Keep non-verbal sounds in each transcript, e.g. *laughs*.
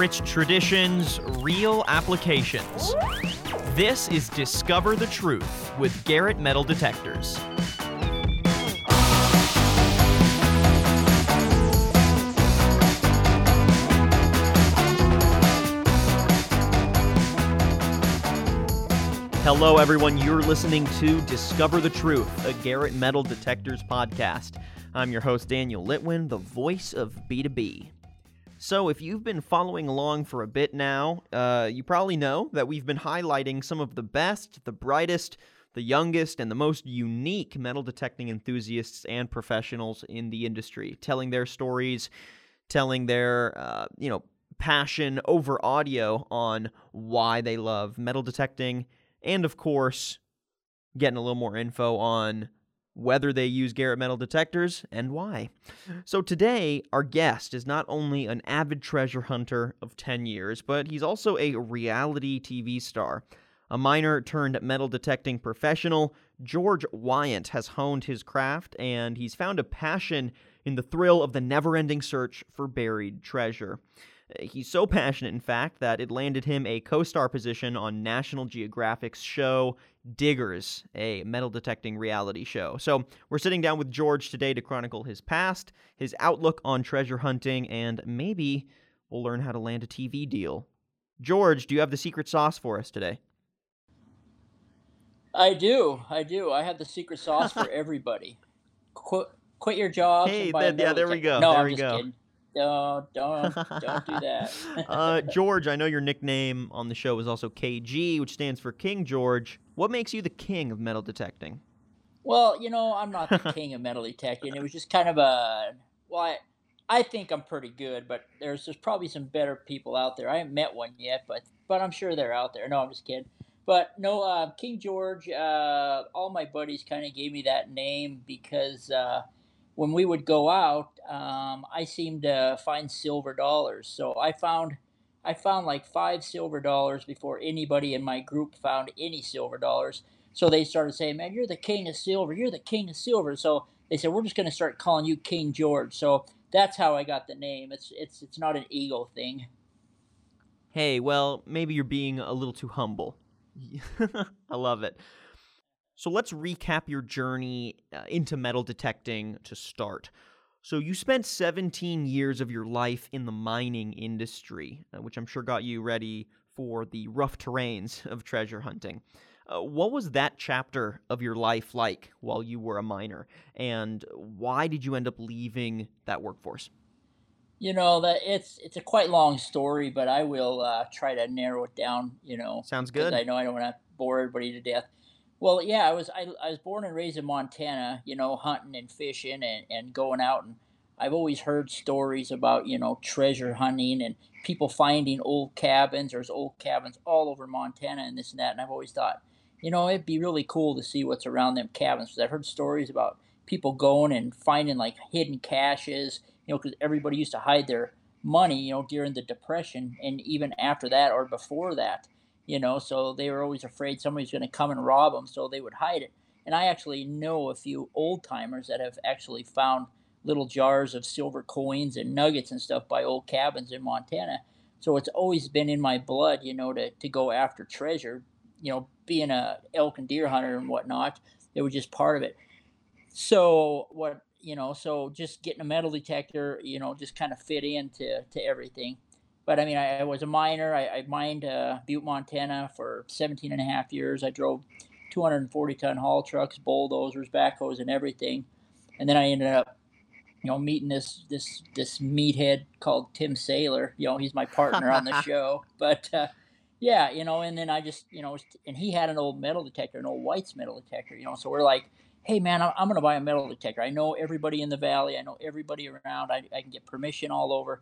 Rich traditions, real applications. This is Discover the Truth with Garrett Metal Detectors. Hello, everyone. You're listening to Discover the Truth, a Garrett Metal Detectors podcast. I'm your host, Daniel Litwin, the voice of B2B. So, if you've been following along for a bit now, uh, you probably know that we've been highlighting some of the best, the brightest, the youngest, and the most unique metal detecting enthusiasts and professionals in the industry, telling their stories, telling their, uh, you know, passion over audio on why they love metal detecting and of course, getting a little more info on whether they use Garrett metal detectors and why. So today, our guest is not only an avid treasure hunter of 10 years, but he's also a reality TV star. A miner turned metal detecting professional, George Wyant has honed his craft and he's found a passion in the thrill of the never ending search for buried treasure. He's so passionate, in fact, that it landed him a co star position on National Geographic's show Diggers, a metal detecting reality show. So, we're sitting down with George today to chronicle his past, his outlook on treasure hunting, and maybe we'll learn how to land a TV deal. George, do you have the secret sauce for us today? I do. I do. I have the secret sauce for *laughs* everybody. Quit, quit your job. Hey, then, yeah, there we go. No, there I'm we just go. kidding. Don't don't don't do that. *laughs* uh, *laughs* George, I know your nickname on the show is also KG, which stands for King George. What makes you the king of metal detecting? Well, you know, I'm not the king of metal detecting. It was just kind of a well, I, I think I'm pretty good, but there's there's probably some better people out there. I haven't met one yet, but but I'm sure they're out there. No, I'm just kidding. But no, uh, King George. Uh, all my buddies kind of gave me that name because. Uh, when we would go out, um, I seemed to find silver dollars. So I found, I found like five silver dollars before anybody in my group found any silver dollars. So they started saying, "Man, you're the king of silver. You're the king of silver." So they said, "We're just going to start calling you King George." So that's how I got the name. It's it's it's not an ego thing. Hey, well, maybe you're being a little too humble. *laughs* I love it. So let's recap your journey uh, into metal detecting to start. So you spent 17 years of your life in the mining industry, uh, which I'm sure got you ready for the rough terrains of treasure hunting. Uh, what was that chapter of your life like while you were a miner, and why did you end up leaving that workforce? You know that it's it's a quite long story, but I will uh, try to narrow it down. You know, sounds good. I know I don't want to bore everybody to death. Well, yeah, I was I, I was born and raised in Montana, you know, hunting and fishing and, and going out and I've always heard stories about, you know, treasure hunting and people finding old cabins. There's old cabins all over Montana and this and that. And I've always thought, you know, it'd be really cool to see what's around them cabins. Because I've heard stories about people going and finding like hidden caches, you know, because everybody used to hide their money, you know, during the Depression and even after that or before that you know, so they were always afraid somebody's going to come and rob them, so they would hide it. And I actually know a few old timers that have actually found little jars of silver coins and nuggets and stuff by old cabins in Montana. So it's always been in my blood, you know, to, to go after treasure. You know, being a elk and deer hunter and whatnot, it was just part of it. So what you know, so just getting a metal detector, you know, just kind of fit into to everything. But I mean, I, I was a miner. I, I mined uh, Butte, Montana for 17 and a half years. I drove 240 ton haul trucks, bulldozers, backhoes, and everything. And then I ended up, you know, meeting this this this meathead called Tim Saylor. You know, he's my partner on the *laughs* show. But uh, yeah, you know, and then I just, you know, and he had an old metal detector, an old White's metal detector. You know, so we're like, hey man, I'm, I'm going to buy a metal detector. I know everybody in the valley. I know everybody around. I, I can get permission all over.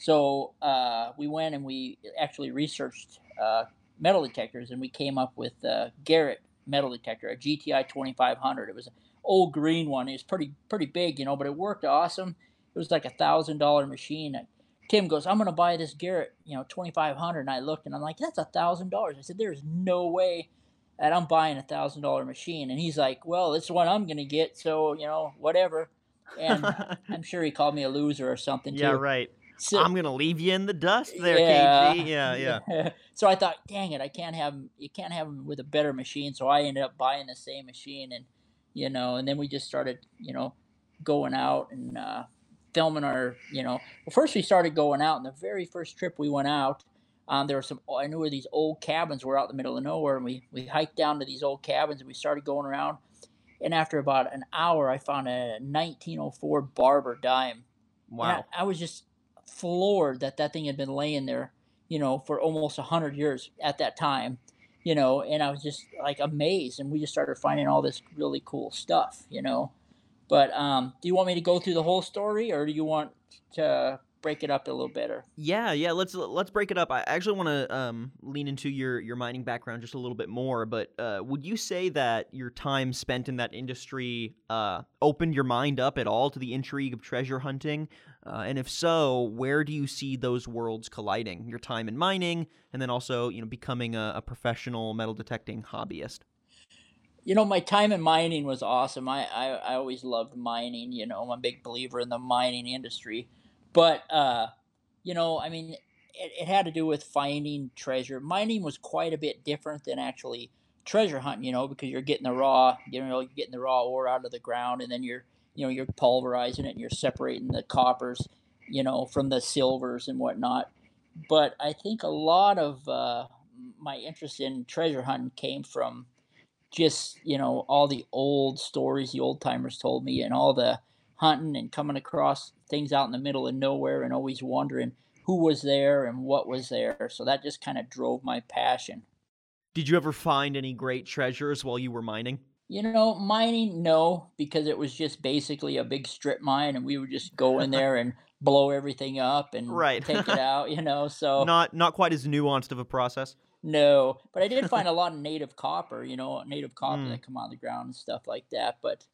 So uh, we went and we actually researched uh, metal detectors, and we came up with uh, Garrett metal detector, a GTI 2500. It was an old green one. It was pretty pretty big, you know, but it worked awesome. It was like a thousand dollar machine. And Tim goes, "I'm gonna buy this Garrett, you know, 2500." And I looked, and I'm like, "That's a thousand dollars." I said, "There's no way." that I'm buying a thousand dollar machine, and he's like, "Well, it's what I'm gonna get, so you know, whatever." And *laughs* I'm sure he called me a loser or something. Yeah, too. right. So, I'm gonna leave you in the dust there, yeah, KG. Yeah, yeah. *laughs* so I thought, dang it, I can't have you can't have them with a better machine. So I ended up buying the same machine, and you know, and then we just started, you know, going out and uh, filming our, you know, well, first we started going out, and the very first trip we went out, um, there were some I knew where these old cabins were out in the middle of nowhere, and we we hiked down to these old cabins, and we started going around. And after about an hour, I found a 1904 Barber dime. Wow! I, I was just floored that that thing had been laying there, you know, for almost a hundred years at that time, you know, and I was just like amazed, and we just started finding all this really cool stuff, you know. But um, do you want me to go through the whole story, or do you want to break it up a little better. Yeah, yeah. Let's let's break it up. I actually want to um, lean into your your mining background just a little bit more. But uh, would you say that your time spent in that industry uh, opened your mind up at all to the intrigue of treasure hunting? Uh, and if so, where do you see those worlds colliding? Your time in mining, and then also you know becoming a, a professional metal detecting hobbyist. You know, my time in mining was awesome. I, I, I always loved mining. You know, I'm a big believer in the mining industry but uh, you know, I mean, it, it had to do with finding treasure. Mining was quite a bit different than actually treasure hunting, you know, because you're getting the raw, you know, you're getting the raw ore out of the ground, and then you're, you know, you're pulverizing it and you're separating the coppers, you know, from the silvers and whatnot. But I think a lot of uh, my interest in treasure hunting came from just, you know, all the old stories the old timers told me and all the hunting and coming across things out in the middle of nowhere and always wondering who was there and what was there. So that just kind of drove my passion. Did you ever find any great treasures while you were mining? You know, mining, no, because it was just basically a big strip mine, and we would just go in *laughs* there and blow everything up and right. take it out. You know, so not not quite as nuanced of a process. No, but I did find a *laughs* lot of native copper. You know, native copper mm. that come out of the ground and stuff like that. But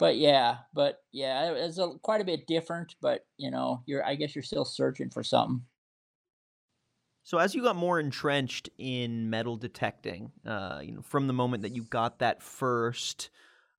but yeah, but yeah, it's a, quite a bit different. But you know, you're I guess you're still searching for something. So as you got more entrenched in metal detecting, uh, you know, from the moment that you got that first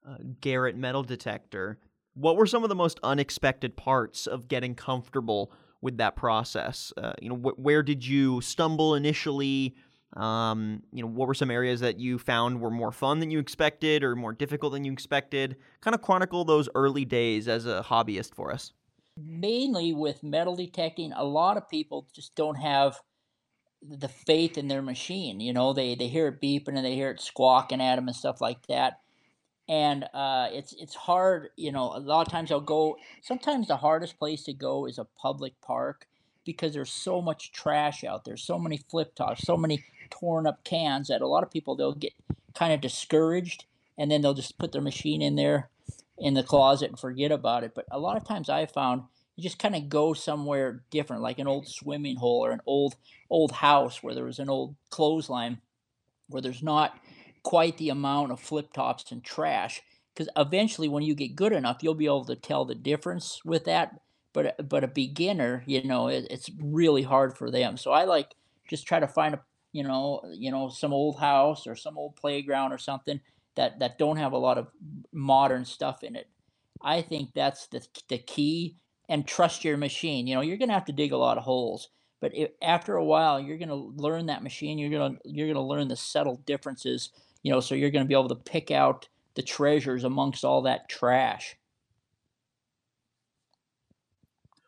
uh, Garrett metal detector, what were some of the most unexpected parts of getting comfortable with that process? Uh, you know, wh- where did you stumble initially? Um, you know, what were some areas that you found were more fun than you expected or more difficult than you expected? Kind of chronicle those early days as a hobbyist for us. Mainly with metal detecting, a lot of people just don't have the faith in their machine. You know, they, they hear it beeping and they hear it squawking at them and stuff like that. And uh, it's it's hard, you know. A lot of times I'll go. Sometimes the hardest place to go is a public park because there's so much trash out there, so many flip tops, so many torn up cans that a lot of people they'll get kind of discouraged and then they'll just put their machine in there in the closet and forget about it. But a lot of times I found you just kind of go somewhere different, like an old mm-hmm. swimming hole or an old old house where there was an old clothesline where there's not quite the amount of flip tops and trash. Because eventually, when you get good enough, you'll be able to tell the difference with that. But uh, but a beginner, you know, it, it's really hard for them. So I like just try to find a you know, you know, some old house or some old playground or something that that don't have a lot of modern stuff in it. I think that's the the key. And trust your machine. You know, you're gonna have to dig a lot of holes, but if, after a while, you're gonna learn that machine. You're gonna you're gonna learn the subtle differences. You know, so you're gonna be able to pick out the treasures amongst all that trash.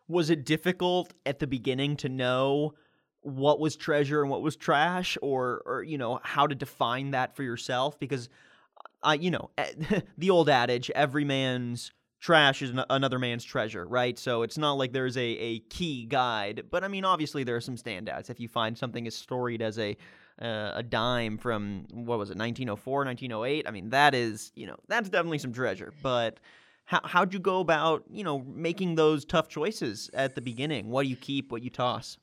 Was it difficult at the beginning to know what was treasure and what was trash or or you know how to define that for yourself because I you know eh, *laughs* the old adage every man's trash is another man's treasure right? So it's not like there's a, a key guide but I mean obviously there are some standouts. If you find something as storied as a uh, a dime from what was it 1904 1908 I mean that is you know that's definitely some treasure. But how how'd you go about you know making those tough choices at the beginning? What do you keep? What you toss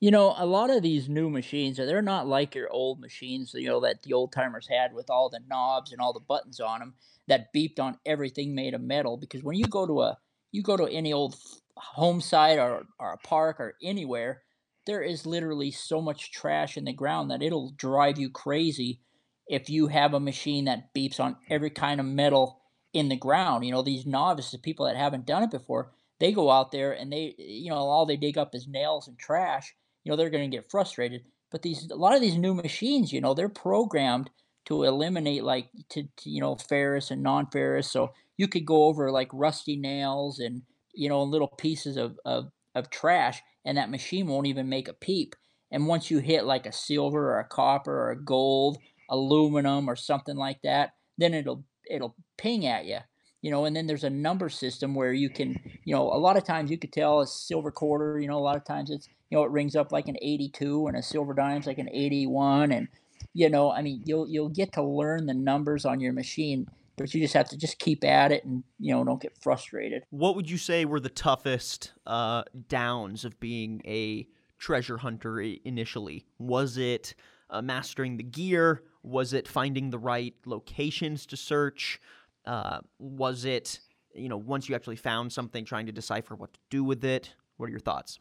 you know, a lot of these new machines, they're not like your old machines, you know, that the old timers had with all the knobs and all the buttons on them that beeped on everything made of metal. Because when you go to a, you go to any old home site or, or a park or anywhere, there is literally so much trash in the ground that it'll drive you crazy if you have a machine that beeps on every kind of metal in the ground. You know, these novices, people that haven't done it before, they go out there and they, you know, all they dig up is nails and trash. You know, they're going to get frustrated. But these, a lot of these new machines, you know, they're programmed to eliminate like to, to you know ferrous and non-ferrous. So you could go over like rusty nails and you know little pieces of, of of trash, and that machine won't even make a peep. And once you hit like a silver or a copper or a gold, aluminum or something like that, then it'll it'll ping at you you know and then there's a number system where you can you know a lot of times you could tell a silver quarter you know a lot of times it's you know it rings up like an 82 and a silver dime's like an 81 and you know i mean you'll you'll get to learn the numbers on your machine but you just have to just keep at it and you know don't get frustrated. What would you say were the toughest uh, downs of being a treasure hunter initially? Was it uh, mastering the gear? Was it finding the right locations to search uh, was it, you know, once you actually found something, trying to decipher what to do with it? What are your thoughts?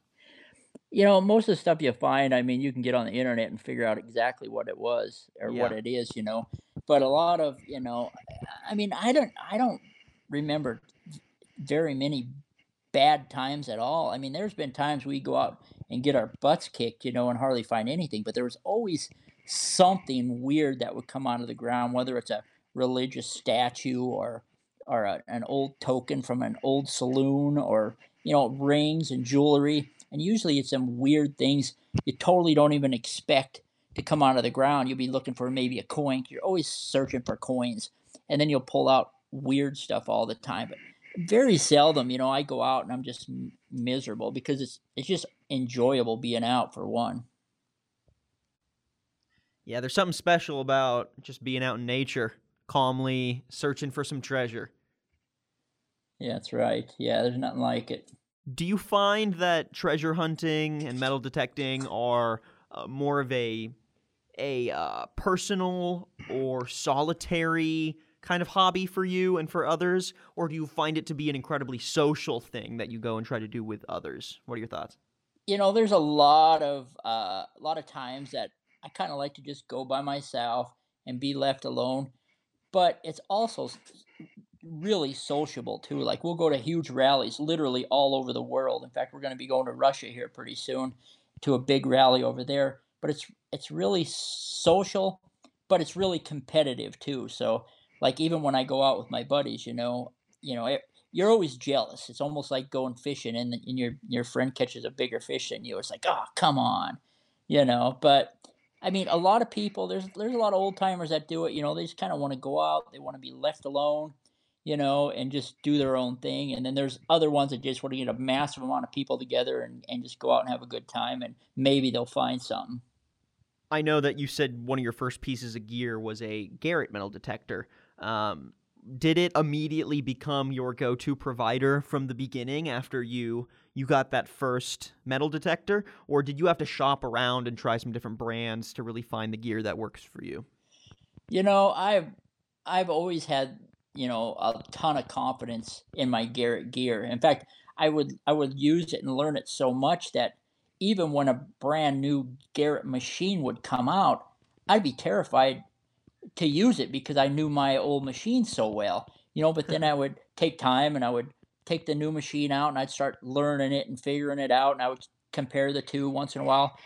You know, most of the stuff you find, I mean, you can get on the internet and figure out exactly what it was or Yeah. what it is, you know. But a lot of, you know, I mean, I don't, I don't remember very many bad times at all. I mean, there's been times we go out and get our butts kicked, you know, and hardly find anything, but there was always something weird that would come out of the ground, whether it's a religious statue or or a, an old token from an old saloon or you know rings and jewelry. And usually it's some weird things you totally don't even expect to come out of the ground. You'll be looking for maybe a coin. You're always searching for coins. And then you'll pull out weird stuff all the time. But very seldom you know i go out and i'm just miserable because it's it's just enjoyable being out for one. Yeah, there's something special about just being out in nature, calmly searching for some treasure. yeah that's right yeah there's nothing like it Do you find that treasure hunting and metal detecting are uh, more of a a uh, personal or solitary kind of hobby for you and for others, or do you find it to be an incredibly social thing that you go and try to do with others? What are your thoughts? you know there's a lot of uh, a lot of times that i kind of like to just go by myself and be left alone but it's also really sociable too like we'll go to huge rallies literally all over the world. In fact we're going to be going to russia here pretty soon to a big rally over there but it's it's really social but it's really competitive too. So like even when i go out with my buddies you know you know it, you're always jealous. It's almost like going fishing and, and your your friend catches a bigger fish than you. It's like oh come on you know but I mean, a lot of people. There's there's a lot of old timers that do it. You know, they just kind of want to go out. They want to be left alone. You know, and just do their own thing. And then there's other ones that just want to get a massive amount of people together and, and just go out and have a good time. And maybe they'll find something. I know that you said one of your first pieces of gear was a Garrett metal detector. Um, did it immediately become your go-to provider from the beginning after you you got that first metal detector, or did you have to shop around and try some different brands to really find the gear that works for you? You know, I've I've always had you know a ton of confidence in my Garrett gear. In fact, I would I would use it and learn it so much that even when a brand new Garrett machine would come out, I'd be terrified to use it because I knew my old machine so well. You know, but then I would take time and I would take the new machine out and I'd start learning it and figuring it out and I would compare the two once in a while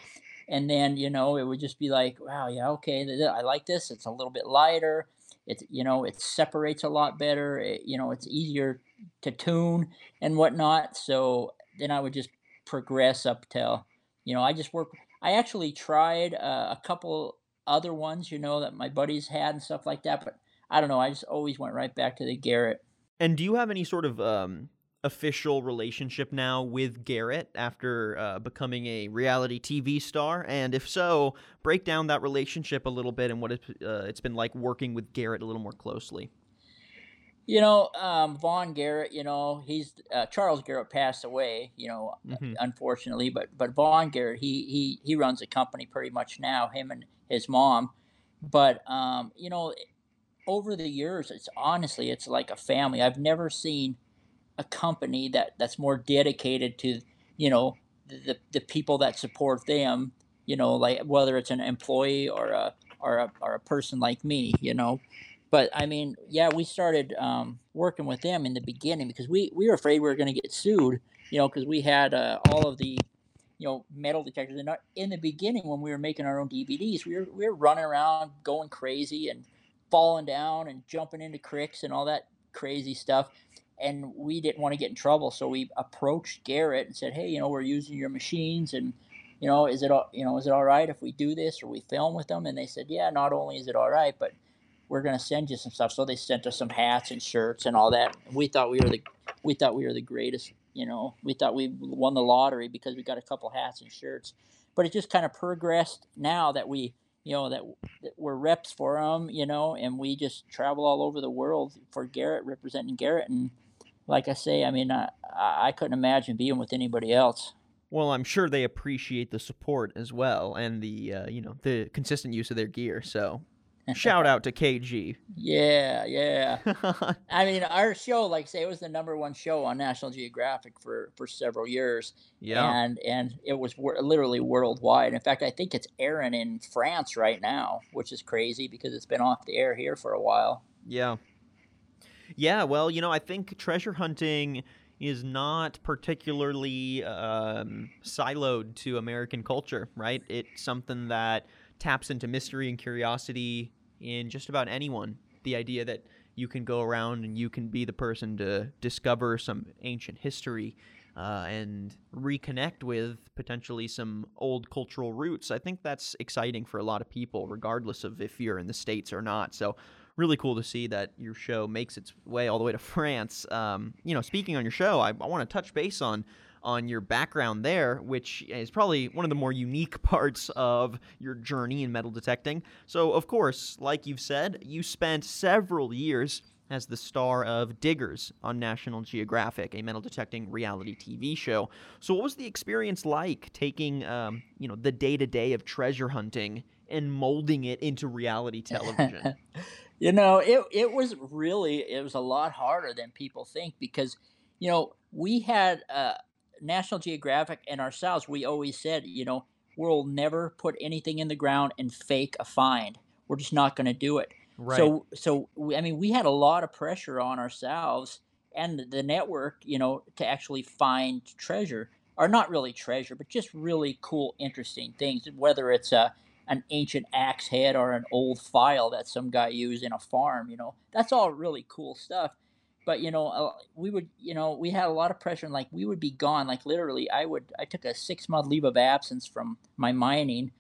and then you know it would just be like wow yeah okay i like this it's a little bit lighter it's you know it separates a lot better it, you know it's easier to tune and whatnot so then i would just progress up till you know i just work i actually tried uh, a couple other ones you know that my buddies had and stuff like that but i don't know i just always went right back to the garrett And do you have any sort of um, official relationship now with Garrett after uh, becoming a reality TV star? And if so, break down that relationship a little bit and what uh, it's been like working with Garrett a little more closely. You know, um, Vaughn Garrett. You know, he's uh, Charles Garrett passed away. You know, hmm unfortunately, but but Vaughn Garrett, he he he runs the company pretty much now. Him and his mom, but um, you know, over the years, it's honestly, it's like a family. I've never seen a company that that's more dedicated to you know the the people that support them. You know, like whether it's an employee or a or a or a person like me. You know, but I mean, yeah, we started um, working with them in the beginning because we, we were afraid we were going to get sued, you know, because we had uh, all of the, you know, metal detectors. And in the beginning, when we were making our own DVDs, we were, we were running around going crazy and falling down and jumping into cricks and all that crazy stuff. And we didn't want to get in trouble, so we approached Garrett and said, "Hey, you know, we're using your machines, and you know, is it all, you know, is it all right if we do this or we film with them?" And they said, "Yeah, not only is it all right, but we're going to send you some stuff." So they sent us some hats and shirts and all that. We thought we were the we thought we were the greatest. You know, we thought we won the lottery because we got a couple hats and shirts. But it just kind of progressed now that we you know that, that we're reps for them you know and we just travel all over the world for garrett representing garrett and like i say i mean i, I couldn't imagine being with anybody else well i'm sure they appreciate the support as well and the uh, you know the consistent use of their gear so Shout out to KG. *laughs* Yeah, yeah. *laughs* I mean, our show, like say, it was the number one show on National Geographic for for several years. Yeah, and and it was wor- literally worldwide. In fact, I think it's airing in France right now, which is crazy because it's been off the air here for a while. Yeah. Yeah. Well, you know, I think treasure hunting is not particularly um, siloed to American culture, right? It's something that taps into mystery and curiosity in just about anyone. The idea that you can go around and you can be the person to discover some ancient history uh, and reconnect with potentially some old cultural roots. I think that's exciting for a lot of people, regardless of if you're in the States or not. So, really cool to see that your show makes its way all the way to *laughs* France. Um, you know, speaking on your show, I, I want to touch base on on your background there, which is probably one of the more unique *laughs* parts of your journey in metal detecting. So, of course, like you've said, you spent several years as the star of Diggers on National Geographic, a metal detecting reality TV show. So, what was the experience like taking, um, you know, the day to day of treasure hunting and molding it into reality television? *laughs* you know, it it was really it was a lot harder than people think because, you know, we had uh, National Geographic and ourselves, we always said, you know, we'll never put anything in the ground and fake a find. We're just not going to do it. Right. So, so we, I mean, we had a lot of pressure on ourselves and the network, you know, to actually find treasure, or not really treasure, but just really cool, interesting things. Whether it's a an ancient axe head or an old file that some guy used in a farm, you know, that's all really cool stuff but you know uh, we would you know we had a lot of pressure and like we would be gone like literally i would i took a six month leave of absence from my mining.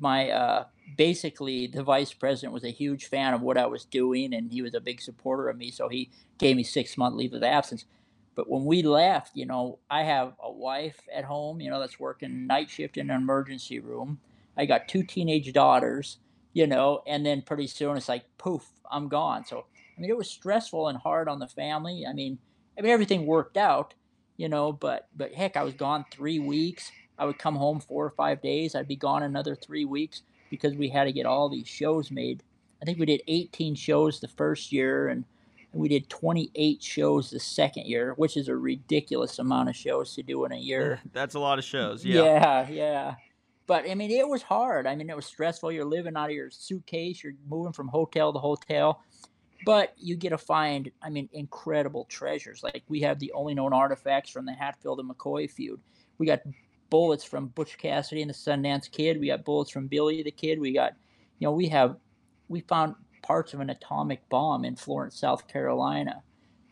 My uh, basically the vice president was a huge fan of what i was doing and he was a big supporter of me so he gave me six month leave of absence. But when we left you know i have a wife at home you know that's working night shift in an emergency room. I got two teenage daughters you know and then pretty soon it's like poof i'm gone. So I mean, it was stressful and hard on the family. I mean, I mean everything worked out, you know, but but heck, I was gone three weeks. I would come home four or five days. I'd be gone another three weeks because we had to get all these shows made. I think we did 18 shows the first year and we did 28 shows the second year, which is a ridiculous amount of shows to do in a year. *laughs* That's a lot of shows. Yeah. Yeah, yeah. But I mean, it was hard. I mean, it was stressful. You're living out of your suitcase. You're moving from hotel to hotel but you get to find, I mean, incredible treasures. Like we have the only known artifacts from the Hatfield and McCoy feud. We got bullets from Butch Cassidy and the Sundance Kid. We got bullets from Billy the Kid. We got, you know, we have, we found parts of an atomic bomb in Florence, South Carolina.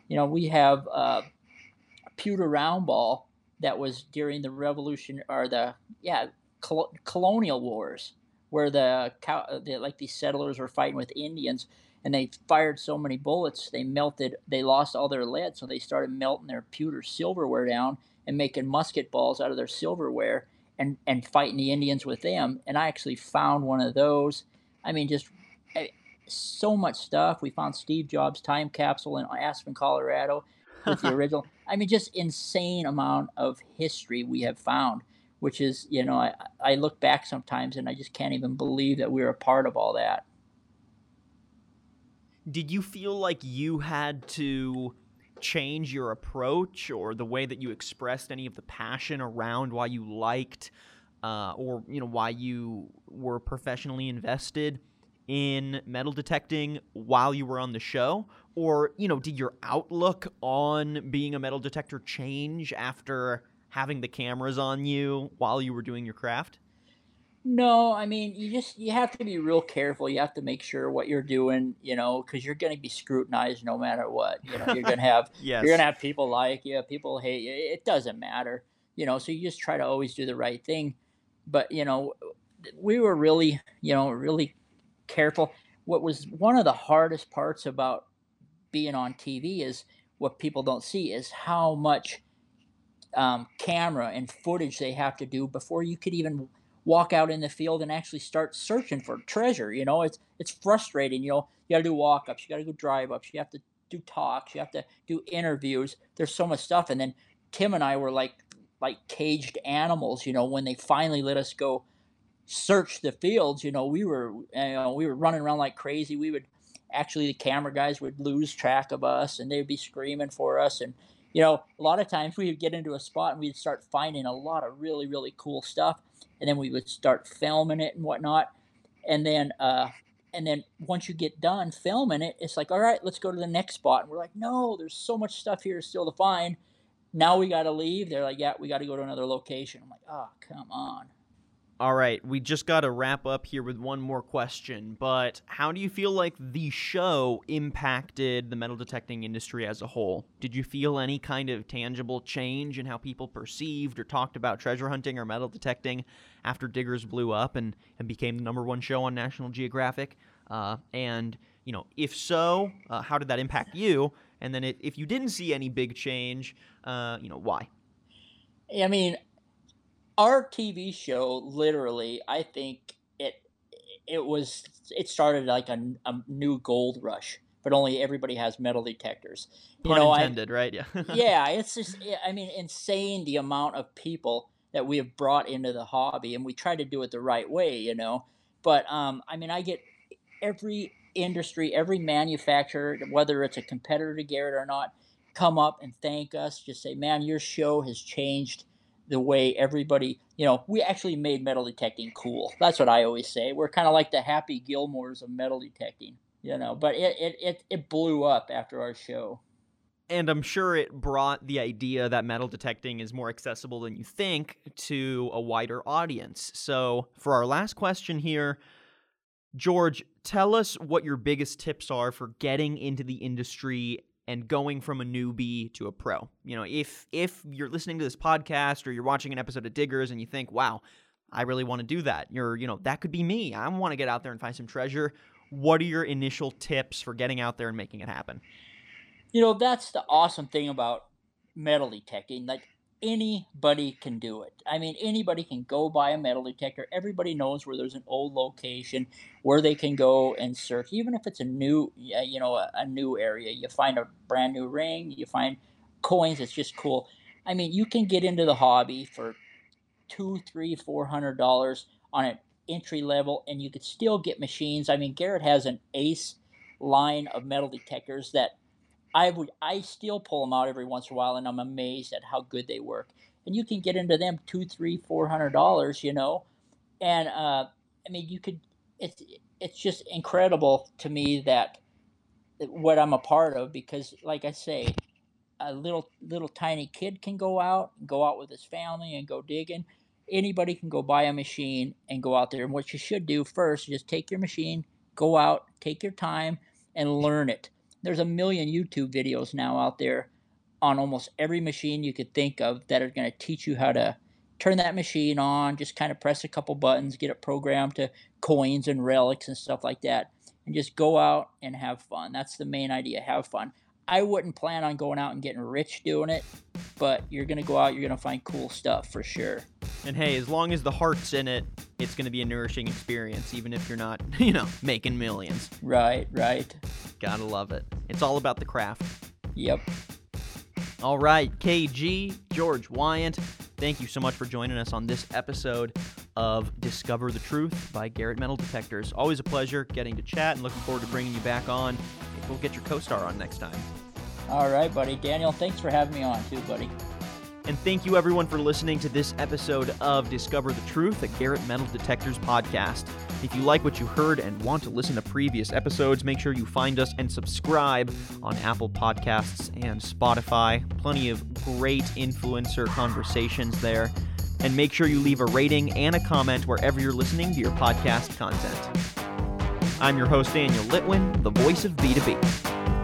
You know, we have uh, a pewter round ball that was during the Revolution or the yeah col- colonial wars, where the, the like these settlers were fighting with Indians and they fired so many bullets they melted they lost all their lead so they started melting their pewter silverware down and making musket balls out of their silverware and and fighting the indians with them. And i actually found one of those. I mean just eh, so much stuff. We found steve jobs time capsule in aspen colorado with the *laughs* original i mean just insane amount of history we have found which is you know I, I look back sometimes and i just can't even believe that we were a part of all that did you feel like you had to change your approach or the way that you expressed any of the passion around why you liked uh, or you know why you were professionally invested in metal detecting while you were on the show? Or, you know, did your outlook on being a metal detector change after having the cameras on you while you were doing your craft? No, I mean, you just you have to be real careful. You have to make sure what you're doing, you know, because you're going to be scrutinized no matter what. You know, you're going to have *laughs* yes. you're going to have people like you, people hate you. It doesn't matter, you know. So you just try to always do the right thing. But you know, we were really, you know, really careful. What was one of the hardest parts about being on TV is what people don't see is how much um, camera and footage they have to do before you could even walk out in the field and actually start searching for treasure. You know, it's it's frustrating. You know, you got to do walk ups, you got to go drive ups, you have to do talks, you have to do interviews. There's so much stuff, and then Tim and I were like like caged animals. You know, when they finally let us go search the fields, you know, we were you know we were running around like crazy. We would actually the camera guys would lose track of us, and they'd be screaming for us and you know, a lot of times we would get into a spot and we'd start finding a lot of really, really cool stuff and then we would start filming it and whatnot. And then, uh, and then once you get done filming it, it's like, all right, let's go to the next spot. And we're like, no, there's so much stuff here still to find. Now we got to leave. They're like, yeah, we got to go to another location. I'm like, oh, come on. All right, we just got to wrap up here with one more question, but how do you feel like the show impacted the metal detecting industry as a whole? Did you feel any kind of tangible change in how people perceived or talked about treasure hunting or metal detecting after Diggers blew up and, and became the number one show on National Geographic? Uh, and, you know, if so, uh, how did that impact you? And then it, if you didn't see any big change, uh, you know, why? I mean, our TV show literally, I think it it was it started like a, a new gold rush, but only everybody has metal detectors. You Pun know, intended, I, right? Yeah. *laughs* yeah, it's just I mean insane the amount of people that we have brought into the hobby, and we try to do it the right way, you know. But um, I mean, I get every industry, every manufacturer, whether it's a competitor to Garrett or not, come up and thank us. Just say, "Man, your show has changed." The way everybody, you know, we actually made metal detecting cool. That's what I always say. We're kind of like the Happy Gilmores of metal detecting, you know. But it it it, it blew up after our show. And I'm sure it brought the idea that metal detecting is more accessible than you think to a wider audience. So, for our last question here, George, tell us what your biggest tips are for getting into the industry and going from a newbie to a pro. You know, if if you're listening to this podcast or you're watching an episode of Diggers and you think, "Wow, I really want to do that." You're, you know, that could be me. I want to get out there and find some treasure. What are your initial tips for getting out there and making it happen? You know, that's the awesome thing about metal detecting. Like anybody can do it. I mean, anybody can go buy a metal detector. Everybody knows where there's an old location where they can go and search, even if it's a new, you know, a, a new area. You find a brand new ring, you find coins. It's just cool. I mean, you can get into the hobby for two, three, four hundred dollars on an entry level, and you could still get machines. I mean, Garrett has an ace line of metal detectors that I would I still pull them out every once in a while, and I'm amazed at how good they work. And you can get into them two, three, four hundred dollars, you know, and uh, I mean you could. It's it's just incredible to me that what I'm a part of because, like I say, a little little tiny kid can go out, go out with his family and go digging. Anybody can go buy a machine and go out there. And what you should do first, is just take your machine, go out, take your time, and learn it there's a million YouTube videos now out there on almost every machine you could think of that are going to teach you how to turn that machine on, just kind of press a couple buttons, get it programmed to coins and relics and stuff like that, and just go out and have fun. That's the main idea have fun. I wouldn't plan on going out and getting rich doing it, but you're going to go out, you're going to find cool stuff for sure. And hey, as long as the heart's in it, it's going to be a nourishing experience, even if you're not, *laughs* you know, making millions. Right, right. Gotta love it. It's all about the craft. Yep. All right, KG, George Wyant, thank you so much for joining us on this episode of Discover the Truth by Garrett Metal Detectors. Always a pleasure getting to chat and looking forward to bringing you back on. We'll get your co star on next time. All right, buddy. Daniel, thanks for having me on, too, buddy. And thank you everyone for listening to this episode of Discover the Truth, a Garrett Metal Detectors podcast. If you like what you heard and want to listen to previous episodes, make sure you find us and subscribe on Apple Podcasts and Spotify. Plenty of great influencer conversations there. And make sure you leave a rating and a comment wherever you're listening to your podcast content. I'm your host, Daniel Litwin, the voice of B2B.